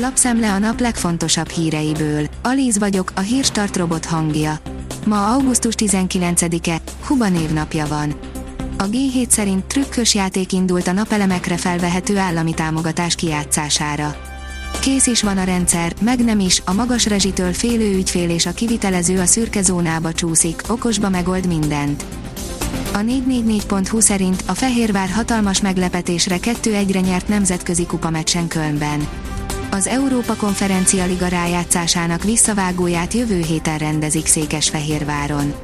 Lapszemle a nap legfontosabb híreiből. Alíz vagyok, a hírstart robot hangja. Ma augusztus 19-e, Huba névnapja van. A G7 szerint trükkös játék indult a napelemekre felvehető állami támogatás kijátszására. Kész is van a rendszer, meg nem is, a magas rezsitől félő ügyfél és a kivitelező a szürke zónába csúszik, okosba megold mindent. A 444.hu szerint a Fehérvár hatalmas meglepetésre 2-1-re nyert nemzetközi kupameccsen Kölnben. Az Európa Konferencia Liga rájátszásának visszavágóját jövő héten rendezik Székesfehérváron.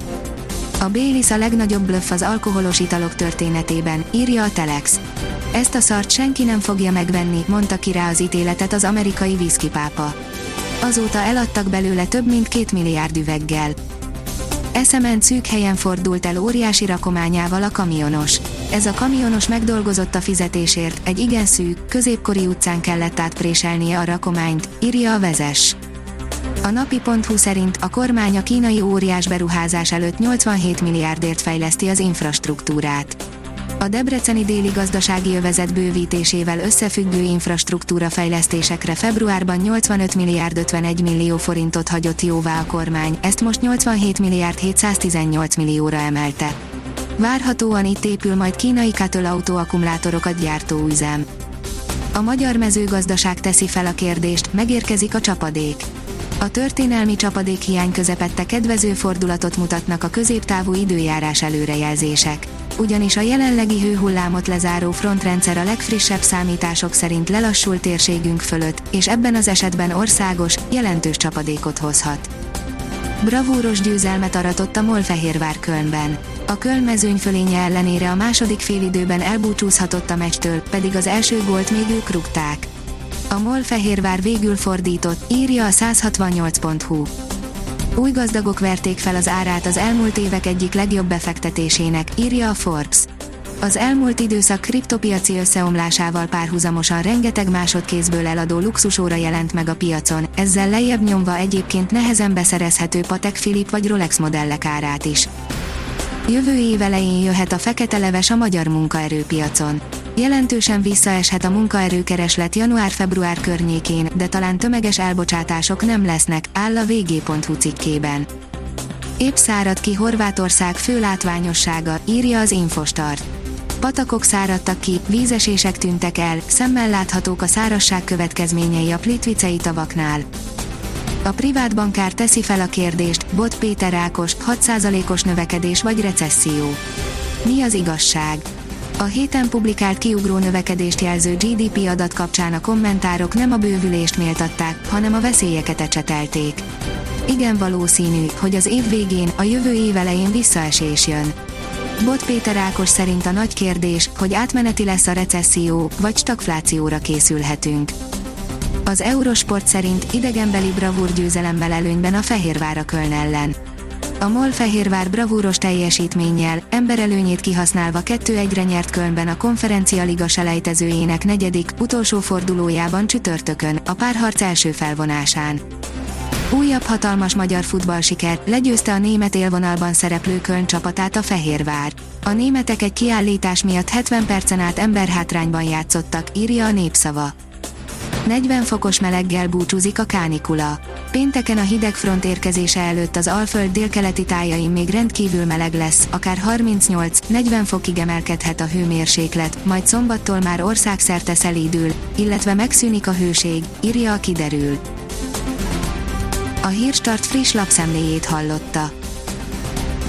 A Bélis a legnagyobb blöff az alkoholos italok történetében, írja a Telex. Ezt a szart senki nem fogja megvenni, mondta ki rá az ítéletet az amerikai viszkipápa. Azóta eladtak belőle több mint két milliárd üveggel. Eszemen szűk helyen fordult el óriási rakományával a kamionos. Ez a kamionos megdolgozott a fizetésért, egy igen szűk, középkori utcán kellett átpréselnie a rakományt, írja a vezes. A napi.hu szerint a kormány a kínai óriás beruházás előtt 87 milliárdért fejleszti az infrastruktúrát. A Debreceni déli gazdasági övezet bővítésével összefüggő infrastruktúra fejlesztésekre februárban 85 milliárd 51 millió forintot hagyott jóvá a kormány, ezt most 87 milliárd 718 millióra emelte. Várhatóan itt épül majd kínai Katol autóakkumulátorokat gyártó üzem. A magyar mezőgazdaság teszi fel a kérdést, megérkezik a csapadék. A történelmi csapadékhiány közepette kedvező fordulatot mutatnak a középtávú időjárás előrejelzések. Ugyanis a jelenlegi hőhullámot lezáró frontrendszer a legfrissebb számítások szerint lelassul térségünk fölött, és ebben az esetben országos, jelentős csapadékot hozhat. Bravúros győzelmet aratott a Molfehérvár Kölnben. A Köln mezőnyfölénye ellenére a második félidőben elbúcsúzhatott a meccstől, pedig az első gólt még ők rúgták. A MOL Fehérvár végül fordított, írja a 168.hu. Új gazdagok verték fel az árát az elmúlt évek egyik legjobb befektetésének, írja a Forbes. Az elmúlt időszak kriptopiaci összeomlásával párhuzamosan rengeteg másodkézből eladó luxusóra jelent meg a piacon, ezzel lejjebb nyomva egyébként nehezen beszerezhető Patek Philip vagy Rolex modellek árát is. Jövő év elején jöhet a fekete leves a magyar munkaerőpiacon. Jelentősen visszaeshet a munkaerőkereslet január-február környékén, de talán tömeges elbocsátások nem lesznek, áll a vg.hu cikkében. Épp szárad ki Horvátország fő látványossága, írja az Infostart. Patakok száradtak ki, vízesések tűntek el, szemmel láthatók a szárasság következményei a plitvicei tavaknál. A privát bankár teszi fel a kérdést, Bot Péter Ákos, 6%-os növekedés vagy recesszió. Mi az igazság? A héten publikált kiugró növekedést jelző GDP adat kapcsán a kommentárok nem a bővülést méltatták, hanem a veszélyeket ecsetelték. Igen valószínű, hogy az év végén, a jövő év elején visszaesés jön. Bot Péter Ákos szerint a nagy kérdés, hogy átmeneti lesz a recesszió, vagy stagflációra készülhetünk. Az Eurosport szerint idegenbeli bravúr győzelemmel előnyben a Fehérvára Köln ellen. A MOL Fehérvár bravúros teljesítménnyel, emberelőnyét kihasználva 2-1-re nyert Kölnben a konferencia liga selejtezőjének negyedik, utolsó fordulójában csütörtökön, a párharc első felvonásán. Újabb hatalmas magyar futballsiker, legyőzte a német élvonalban szereplő Köln csapatát a Fehérvár. A németek egy kiállítás miatt 70 percen át emberhátrányban játszottak, írja a népszava. 40 fokos meleggel búcsúzik a kánikula. Pénteken a hidegfront érkezése előtt az Alföld délkeleti tájain még rendkívül meleg lesz, akár 38-40 fokig emelkedhet a hőmérséklet, majd szombattól már országszerte szelídül, illetve megszűnik a hőség, írja a kiderül. A Hírstart friss lapszemléjét hallotta.